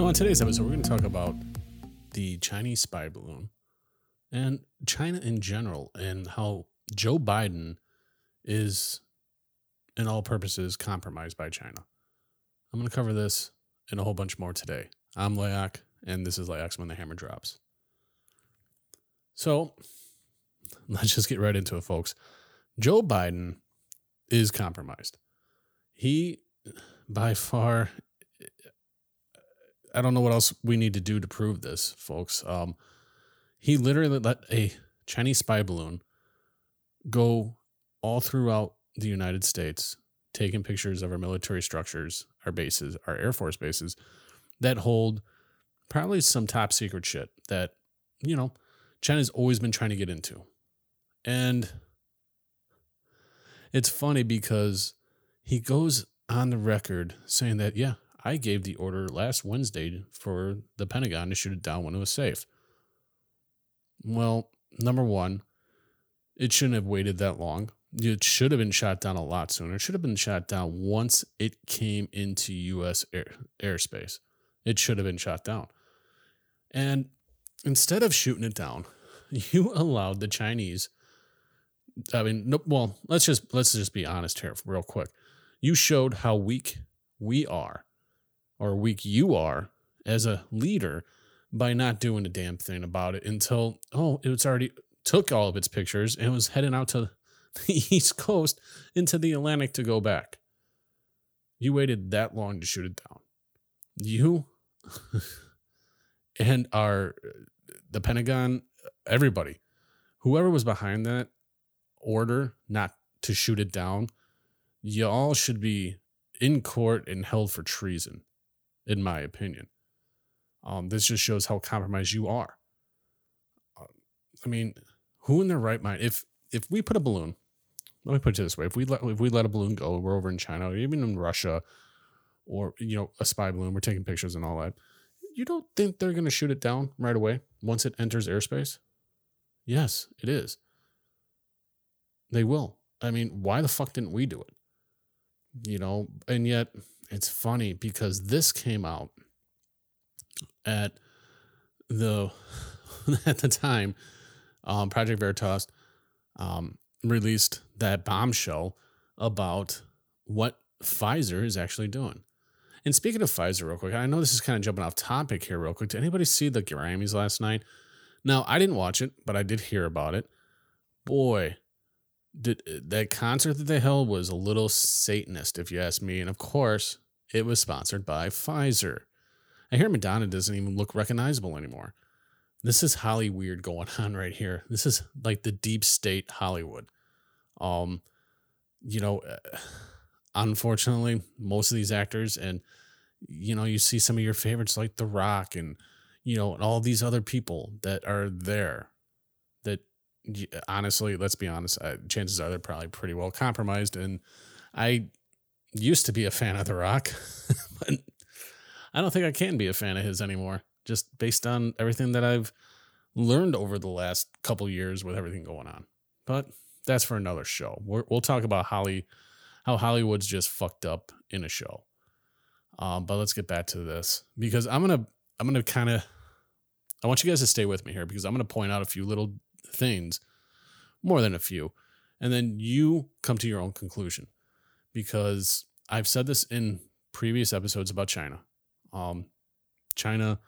So, on today's episode, we're going to talk about the Chinese spy balloon and China in general and how Joe Biden is, in all purposes, compromised by China. I'm going to cover this and a whole bunch more today. I'm Laoch, and this is Laoch's When the Hammer Drops. So, let's just get right into it, folks. Joe Biden is compromised. He, by far, I don't know what else we need to do to prove this, folks. Um, he literally let a Chinese spy balloon go all throughout the United States, taking pictures of our military structures, our bases, our Air Force bases that hold probably some top secret shit that, you know, China's always been trying to get into. And it's funny because he goes on the record saying that, yeah, I gave the order last Wednesday for the Pentagon to shoot it down when it was safe. Well, number one, it shouldn't have waited that long. It should have been shot down a lot sooner. It should have been shot down once it came into U.S. Air, airspace. It should have been shot down. And instead of shooting it down, you allowed the Chinese. I mean, no, well, let's just let's just be honest here, real quick. You showed how weak we are or weak you are as a leader by not doing a damn thing about it until oh it's already took all of its pictures and was heading out to the east coast into the atlantic to go back. You waited that long to shoot it down. You and our the pentagon everybody whoever was behind that order not to shoot it down y'all should be in court and held for treason in my opinion. Um, this just shows how compromised you are. Uh, I mean, who in their right mind? If if we put a balloon, let me put it this way: if we let if we let a balloon go, we're over in China, or even in Russia, or you know, a spy balloon, we're taking pictures and all that. You don't think they're going to shoot it down right away once it enters airspace? Yes, it is. They will. I mean, why the fuck didn't we do it? You know, and yet it's funny because this came out at the at the time um, Project Veritas um, released that bombshell about what Pfizer is actually doing. And speaking of Pfizer, real quick, I know this is kind of jumping off topic here, real quick. Did anybody see the Grammys last night? Now, I didn't watch it, but I did hear about it. Boy, did that concert that they held was a little Satanist, if you ask me. And of course, it was sponsored by Pfizer. I hear Madonna doesn't even look recognizable anymore. This is Holly weird going on right here. This is like the deep state Hollywood. Um, you know, uh, unfortunately, most of these actors and you know, you see some of your favorites like The Rock and you know, and all these other people that are there honestly, let's be honest, uh, chances are they're probably pretty well compromised and I used to be a fan of The Rock, but I don't think I can be a fan of his anymore, just based on everything that I've learned over the last couple years with everything going on. But that's for another show. we will talk about Holly, how Hollywood's just fucked up in a show. Um, but let's get back to this because I'm gonna I'm gonna kind of I want you guys to stay with me here because I'm gonna point out a few little things, more than a few, and then you come to your own conclusion because I've said this in previous episodes about China. Um, China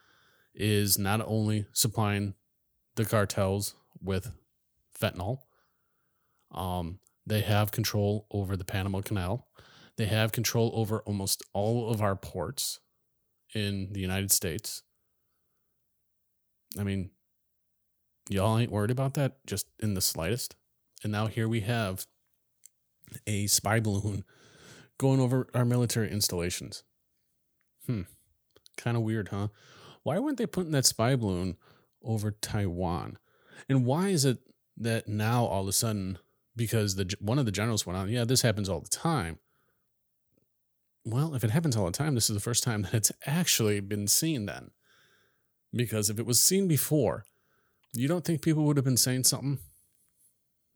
is not only supplying the cartels with fentanyl, um, they have control over the Panama Canal. They have control over almost all of our ports in the United States. I mean, y'all ain't worried about that just in the slightest. And now here we have a spy balloon going over our military installations. Hmm. Kind of weird, huh? Why weren't they putting that spy balloon over Taiwan? And why is it that now all of a sudden, because the one of the generals went on, yeah, this happens all the time. Well, if it happens all the time, this is the first time that it's actually been seen then. Because if it was seen before, you don't think people would have been saying something?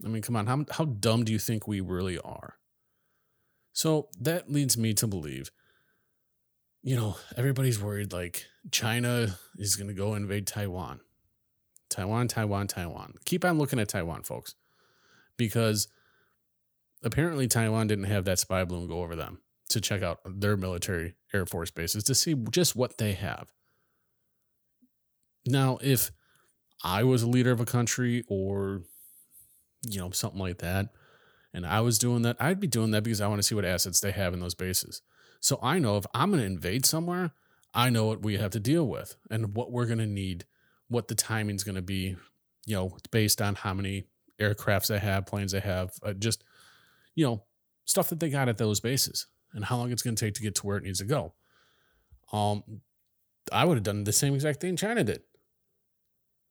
I mean, come on, how, how dumb do you think we really are? So that leads me to believe you know, everybody's worried like China is going to go invade Taiwan. Taiwan, Taiwan, Taiwan. Keep on looking at Taiwan, folks, because apparently Taiwan didn't have that spy balloon go over them to check out their military air force bases to see just what they have. Now, if I was a leader of a country or, you know, something like that, and I was doing that, I'd be doing that because I want to see what assets they have in those bases. So I know if I'm going to invade somewhere, I know what we have to deal with and what we're going to need, what the timing's going to be, you know, based on how many aircrafts they have, planes they have, uh, just, you know, stuff that they got at those bases and how long it's going to take to get to where it needs to go. Um, I would have done the same exact thing China did.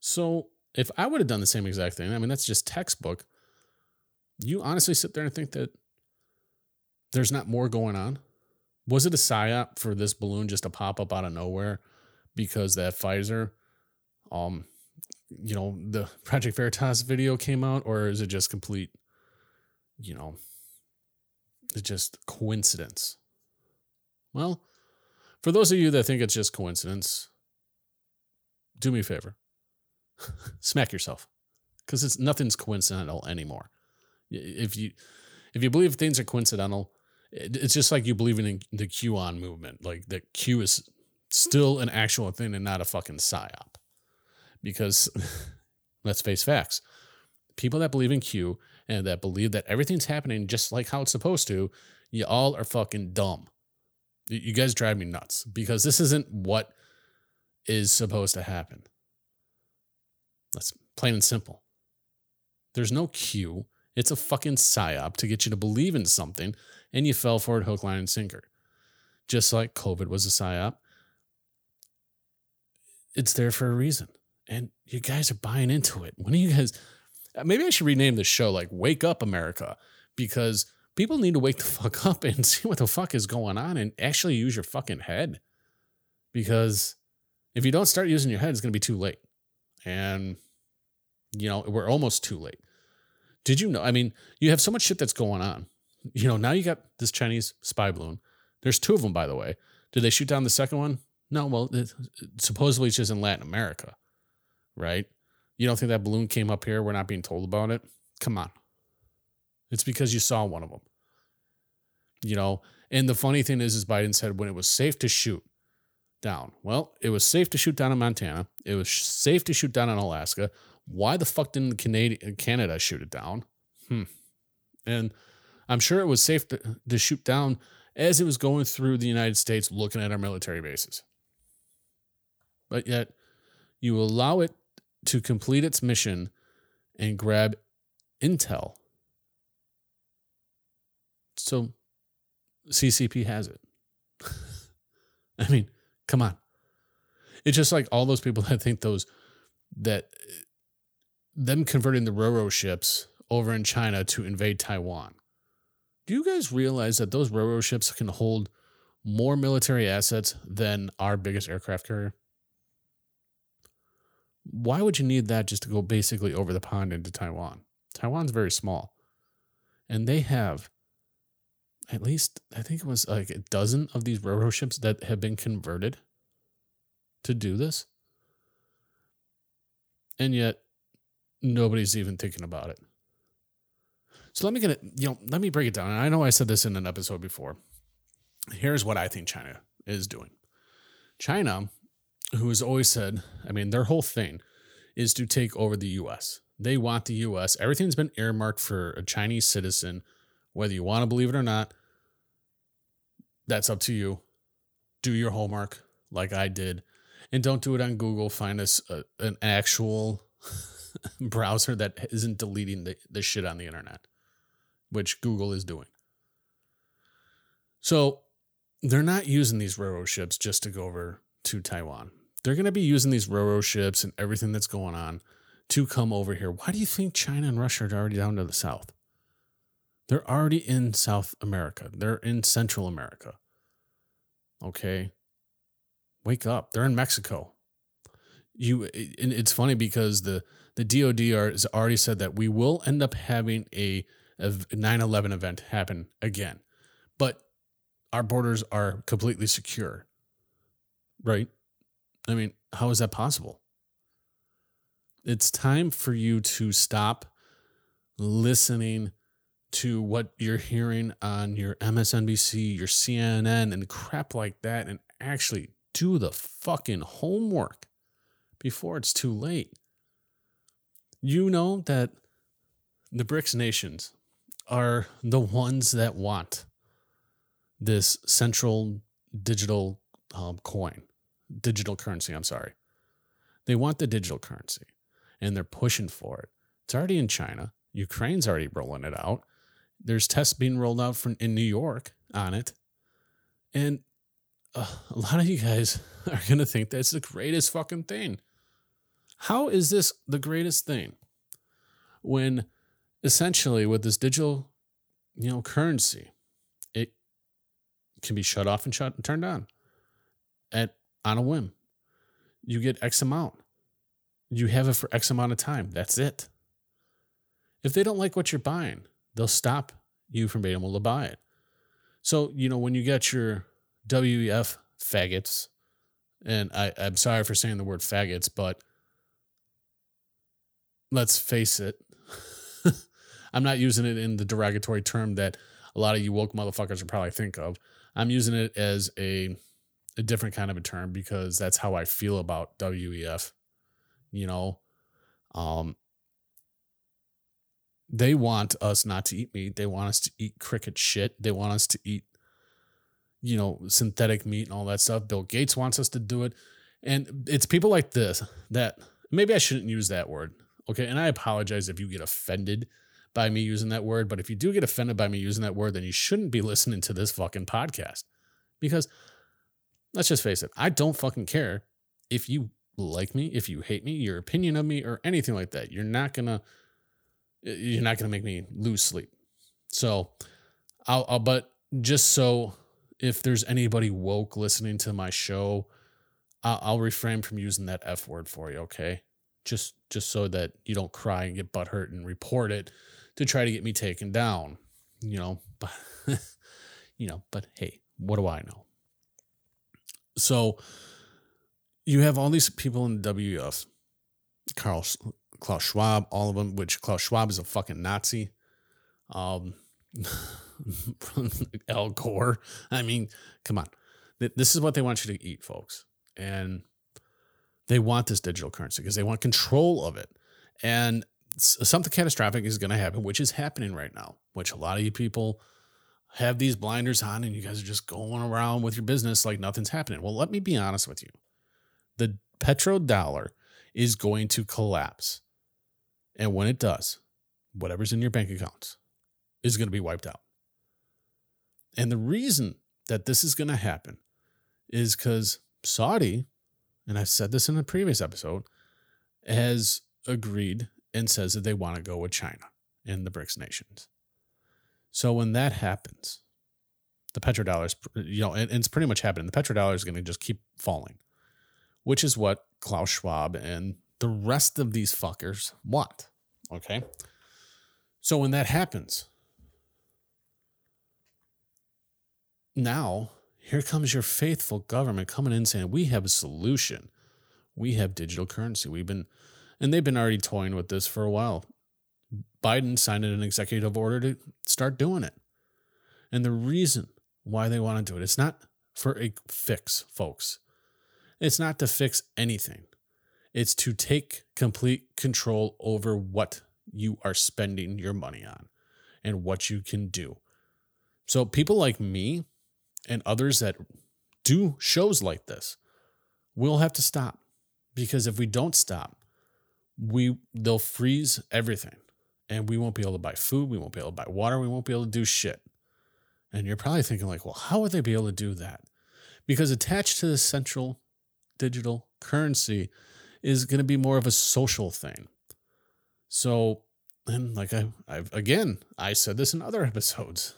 So if I would have done the same exact thing, I mean, that's just textbook. You honestly sit there and think that there's not more going on? Was it a psyop for this balloon just to pop up out of nowhere because that Pfizer, um, you know, the Project Veritas video came out, or is it just complete, you know, it's just coincidence? Well, for those of you that think it's just coincidence, do me a favor. Smack yourself. Because it's nothing's coincidental anymore. If you if you believe things are coincidental, it's just like you believing in the QAnon movement. Like that Q is still an actual thing and not a fucking psyop. Because let's face facts. People that believe in Q and that believe that everything's happening just like how it's supposed to, you all are fucking dumb. You guys drive me nuts because this isn't what is supposed to happen. That's plain and simple. There's no cue. It's a fucking psyop to get you to believe in something, and you fell for it hook, line, and sinker. Just like COVID was a psyop. It's there for a reason. And you guys are buying into it. When are you guys uh, maybe I should rename the show like Wake Up America because people need to wake the fuck up and see what the fuck is going on and actually use your fucking head. Because if you don't start using your head, it's going to be too late. And, you know, we're almost too late. Did you know? I mean, you have so much shit that's going on. You know, now you got this Chinese spy balloon. There's two of them, by the way. Did they shoot down the second one? No, well, it, supposedly it's just in Latin America, right? You don't think that balloon came up here? We're not being told about it? Come on. It's because you saw one of them. You know, and the funny thing is, is Biden said when it was safe to shoot down. Well, it was safe to shoot down in Montana. It was safe to shoot down in Alaska. Why the fuck didn't Canada, Canada shoot it down? Hmm. And I'm sure it was safe to, to shoot down as it was going through the United States looking at our military bases. But yet, you allow it to complete its mission and grab intel. So CCP has it. I mean, come on. It's just like all those people that think those that them converting the Roro ships over in China to invade Taiwan. Do you guys realize that those Roro ships can hold more military assets than our biggest aircraft carrier? why would you need that just to go basically over the pond into Taiwan? Taiwan's very small. And they have at least, I think it was like a dozen of these Roro ships that have been converted to do this. And yet, nobody's even thinking about it. So let me get it, you know, let me break it down. And I know I said this in an episode before. Here's what I think China is doing China who has always said, I mean, their whole thing is to take over the US. They want the US. Everything's been earmarked for a Chinese citizen, whether you want to believe it or not. That's up to you. Do your homework like I did. And don't do it on Google. Find us a, an actual browser that isn't deleting the, the shit on the internet, which Google is doing. So they're not using these Roro ships just to go over to Taiwan. They're going to be using these Roro ships and everything that's going on to come over here. Why do you think China and Russia are already down to the south? They're already in South America. They're in Central America. Okay. Wake up. They're in Mexico. You it's funny because the the DoD has already said that we will end up having a, a 9/11 event happen again. But our borders are completely secure. right? I mean, how is that possible? It's time for you to stop listening to what you're hearing on your MSNBC, your CNN, and crap like that, and actually do the fucking homework before it's too late. You know that the BRICS nations are the ones that want this central digital um, coin, digital currency. I'm sorry. They want the digital currency and they're pushing for it. It's already in China. Ukraine's already rolling it out. There's tests being rolled out in New York on it. And uh, a lot of you guys are going to think that's the greatest fucking thing. How is this the greatest thing when essentially with this digital, you know, currency, it can be shut off and shut and turned on at on a whim. You get X amount. You have it for X amount of time. That's it. If they don't like what you're buying, they'll stop you from being able to buy it. So, you know, when you get your WEF faggots, and I, I'm sorry for saying the word faggots, but let's face it, I'm not using it in the derogatory term that a lot of you woke motherfuckers would probably think of. I'm using it as a a different kind of a term because that's how I feel about WEF. You know, um, they want us not to eat meat. They want us to eat cricket shit. They want us to eat, you know, synthetic meat and all that stuff. Bill Gates wants us to do it. And it's people like this that maybe I shouldn't use that word. Okay. And I apologize if you get offended by me using that word. But if you do get offended by me using that word, then you shouldn't be listening to this fucking podcast. Because let's just face it, I don't fucking care if you like me, if you hate me, your opinion of me, or anything like that. You're not gonna you're not gonna make me lose sleep. So I'll, I'll but just so if there's anybody woke listening to my show, I'll, I'll refrain from using that F word for you, okay? Just just so that you don't cry and get butthurt and report it to try to get me taken down. You know, but you know, but hey, what do I know? So you have all these people in the WF, Carl Klaus Schwab, all of them, which Klaus Schwab is a fucking Nazi. Um, Al Gore. I mean, come on. This is what they want you to eat, folks. And they want this digital currency because they want control of it. And something catastrophic is going to happen, which is happening right now, which a lot of you people have these blinders on and you guys are just going around with your business like nothing's happening. Well, let me be honest with you. The petrodollar is going to collapse. And when it does, whatever's in your bank accounts is going to be wiped out. And the reason that this is going to happen is because Saudi, and I've said this in a previous episode, has agreed and says that they want to go with China and the BRICS nations. So when that happens, the petrodollar is—you know, and, it's pretty much happening. The petrodollar is going to just keep falling, which is what Klaus Schwab and the rest of these fuckers want. Okay. So when that happens, now here comes your faithful government coming in saying, We have a solution. We have digital currency. We've been and they've been already toying with this for a while. Biden signed an executive order to start doing it. And the reason why they want to do it, it's not for a fix, folks. It's not to fix anything. It's to take complete control over what you are spending your money on and what you can do. So, people like me and others that do shows like this will have to stop. Because if we don't stop, we they'll freeze everything. And we won't be able to buy food we won't be able to buy water we won't be able to do shit. And you're probably thinking like well how would they be able to do that? Because attached to the central digital currency is going to be more of a social thing. So and like I, I've again i said this in other episodes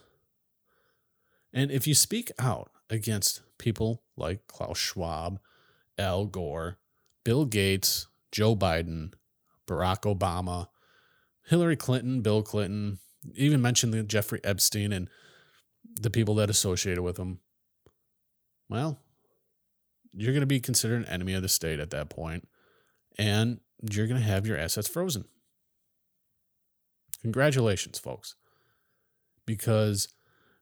and if you speak out against people like klaus schwab al gore bill gates joe biden Barack Obama, Hillary Clinton, Bill Clinton, even mentioned the Jeffrey Epstein and the people that associated with him. Well, you're going to be considered an enemy of the state at that point, and you're going to have your assets frozen. Congratulations, folks, because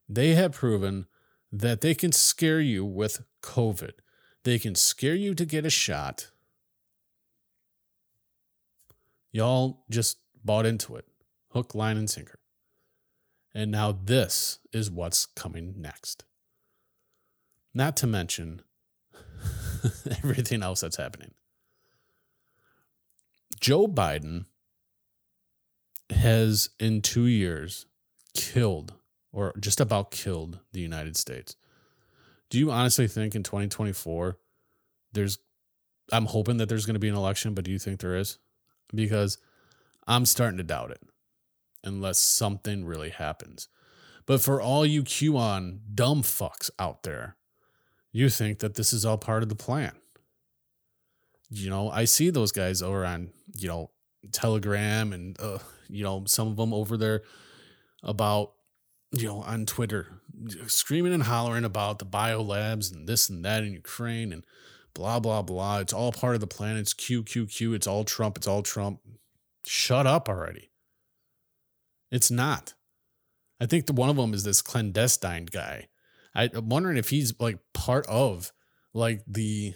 they have proven that they can scare you with COVID. They can scare you to get a shot. Y'all just bought into it hook, line, and sinker. And now this is what's coming next. Not to mention everything else that's happening. Joe Biden has, in two years, killed or just about killed the United States. Do you honestly think in 2024 there's I'm hoping that there's going to be an election, but do you think there is? Because I'm starting to doubt it unless something really happens. But for all you QAnon dumb fucks out there, you think that this is all part of the plan. You know, I see those guys over on, you know, Telegram and, uh, you know, some of them over there about, you know, on Twitter, screaming and hollering about the biolabs and this and that in Ukraine and blah, blah, blah. It's all part of the plan. It's QQQ. It's all Trump. It's all Trump. Shut up already. It's not. I think the one of them is this clandestine guy I, am wondering if he's like part of like the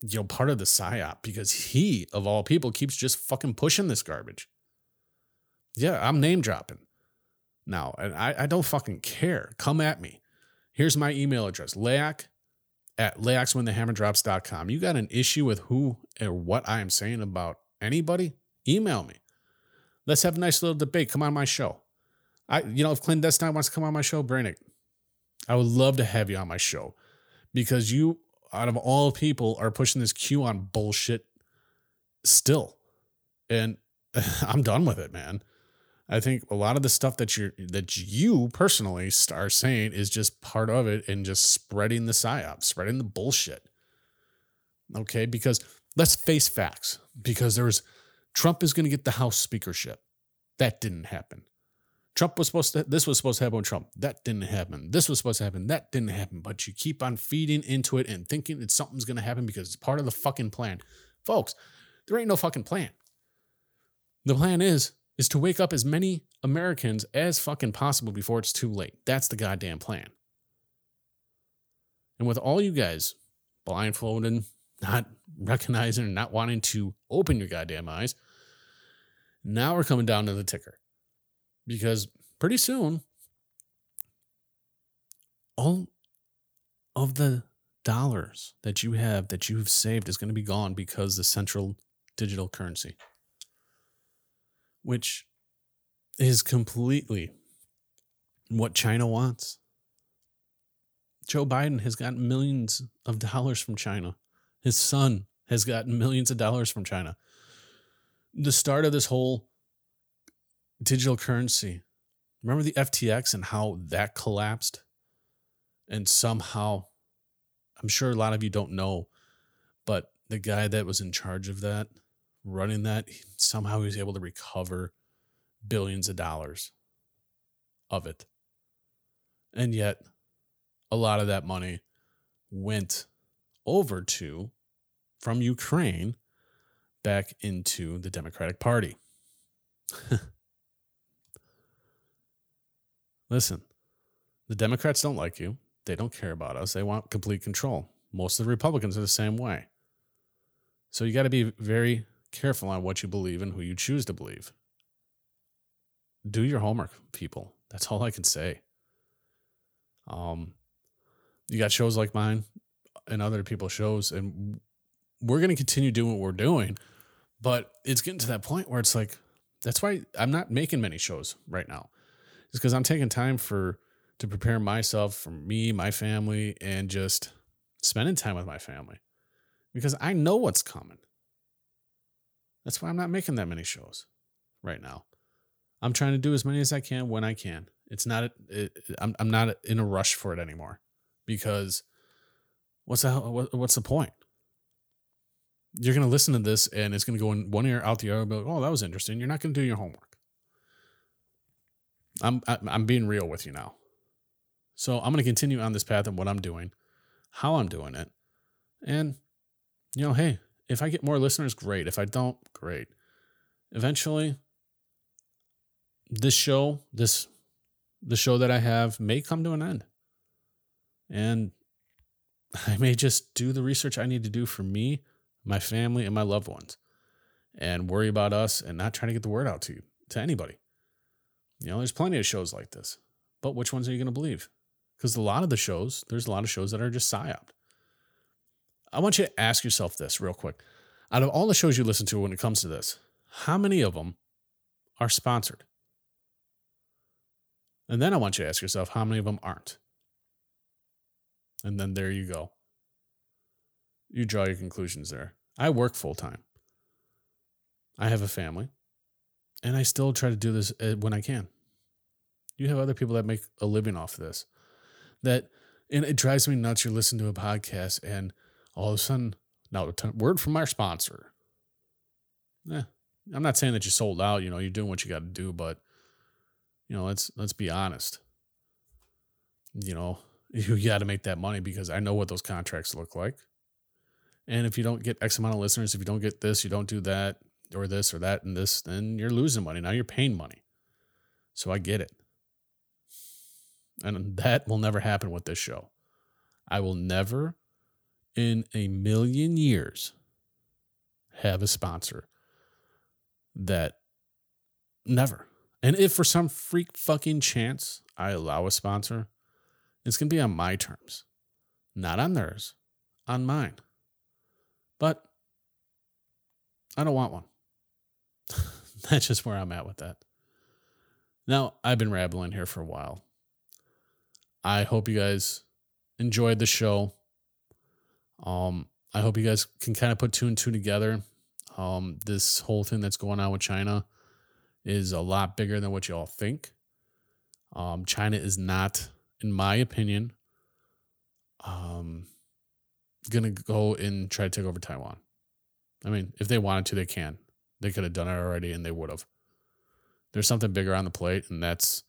you know part of the psyop because he of all people keeps just fucking pushing this garbage. Yeah, I'm name dropping now, and I, I don't fucking care. Come at me. Here's my email address: laoch at laochswhenthehammerdrops.com. You got an issue with who or what I am saying about anybody? Email me. Let's have a nice little debate. Come on my show. I, you know, if clandestine wants to come on my show, bring it. I would love to have you on my show because you, out of all people, are pushing this QAnon bullshit still. And I'm done with it, man. I think a lot of the stuff that you're that you personally are saying is just part of it and just spreading the psyop, spreading the bullshit. Okay, because let's face facts. Because there was Trump is going to get the House speakership. That didn't happen. Trump was supposed to, this was supposed to happen with Trump. That didn't happen. This was supposed to happen. That didn't happen. But you keep on feeding into it and thinking that something's going to happen because it's part of the fucking plan. Folks, there ain't no fucking plan. The plan is, is to wake up as many Americans as fucking possible before it's too late. That's the goddamn plan. And with all you guys blindfolded, not recognizing and not wanting to open your goddamn eyes, now we're coming down to the ticker because pretty soon all of the dollars that you have that you've saved is going to be gone because the central digital currency which is completely what China wants. Joe Biden has gotten millions of dollars from China. His son has gotten millions of dollars from China. The start of this whole digital currency. Remember the FTX and how that collapsed? And somehow, I'm sure a lot of you don't know, but the guy that was in charge of that, running that, somehow he was able to recover billions of dollars of it. And yet, a lot of that money went over to, from Ukraine, back into the Democratic Party. Listen, the Democrats don't like you. They don't care about us. They want complete control. Most of the Republicans are the same way. So you got to be very careful on what you believe and who you choose to believe. Do your homework, people. That's all I can say. Um, you got shows like mine and other people's shows, and we're going to continue doing what we're doing. But it's getting to that point where it's like, that's why I'm not making many shows right now is because I'm taking time for to prepare myself for me, my family, and just spending time with my family because I know what's coming. That's why I'm not making that many shows right now. I'm trying to do as many as I can when I can. It's not, it, I'm, I'm not in a rush for it anymore because what's the, what, what's the point? You're going to listen to this and it's going to go in one ear out the other. But, oh, that was interesting. You're not going to do your homework. I'm I'm being real with you now. So I'm going to continue on this path of what I'm doing, how I'm doing it, And, you know, hey, if I get more listeners, great. If I don't, great. Eventually, this show, this the show that I have may come to an end. And I may just do the research I need to do for me, my family, and my loved ones and worry about us and not trying to get the word out to you, to anybody. You know, there's plenty of shows like this, but which ones are you going to believe? Because a lot of the shows, there's a lot of shows that are just psyoped. I want you to ask yourself this real quick. Out of all the shows you listen to when it comes to this, how many of them are sponsored? And then I want you to ask yourself how many of them aren't. And then there you go. You draw your conclusions there. I work full time. I have a family. And I still try to do this uh, when I can. You have other people that make a living off of this. That and it drives me nuts. You listen to a podcast and all of a sudden, now a word from our sponsor. Yeah, I'm not saying that you sold out. You know, you're doing what you got to do, but you know, let's let's be honest. You know, you got to make that money because I know what those contracts look like. And if you don't get X amount of listeners, if you don't get this, you don't do that, or this or that and this, then you're losing money. Now you're paying money. So I get it. And that will never happen with this show. I will never in a million years have a sponsor that never. And if for some freak fucking chance I allow a sponsor, it's going to be on my terms, not on theirs, on mine. But I don't want one. That's just where I'm at with that. Now, I've been rambling here for a while. I hope you guys enjoyed the show. Um, I hope you guys can kind of put two and two together. Um, this whole thing that's going on with China is a lot bigger than what you all think. Um, China is not, in my opinion, um, gonna go and try to take over Taiwan. I mean, if they wanted to, they can. They could have done it already and they would have. There's something bigger on the plate, and that's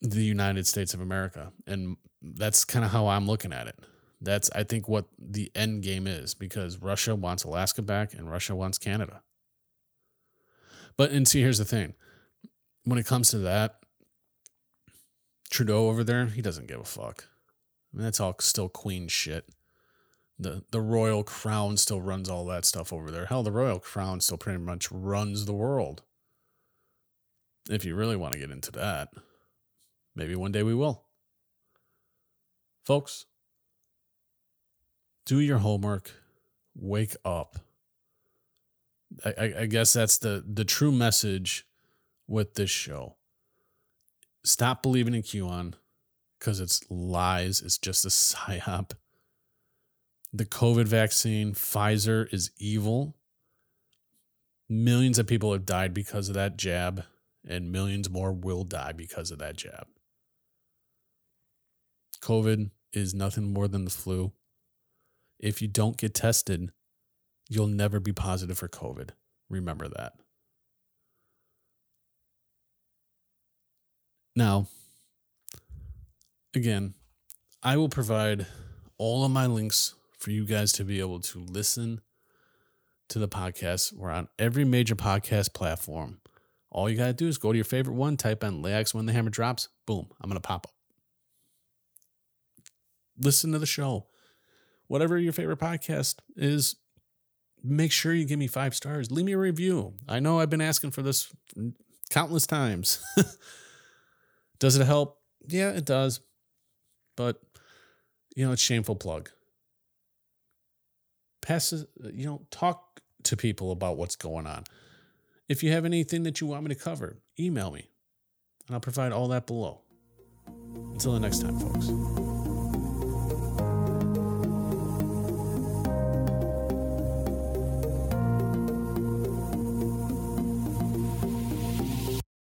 the United States of America. And that's kind of how I'm looking at it. That's, I think, what the end game is because Russia wants Alaska back and Russia wants Canada. But, and see, here's the thing when it comes to that, Trudeau over there, he doesn't give a fuck. I mean, that's all still queen shit the the royal crown still runs all that stuff over there. Hell, the royal crown still pretty much runs the world. If you really want to get into that, maybe one day we will. Folks, do your homework. Wake up. I, I, guess that's the the true message with this show. Stop believing in QAnon because it's lies. It's just a psyop the COVID vaccine, Pfizer is evil. Millions of people have died because of that jab, and millions more will die because of that jab. COVID is nothing more than the flu. If you don't get tested, you'll never be positive for COVID. Remember that. Now, again, I will provide all of my links for you guys to be able to listen to the podcast. We're on every major podcast platform. All you got to do is go to your favorite one, type in Laoch's when the hammer drops. Boom, I'm going to pop up. Listen to the show. Whatever your favorite podcast is, make sure you give me five stars. Leave me a review. I know I've been asking for this countless times. does it help? Yeah, it does. But, you know, it's shameful plug pass you know talk to people about what's going on if you have anything that you want me to cover email me and i'll provide all that below until the next time folks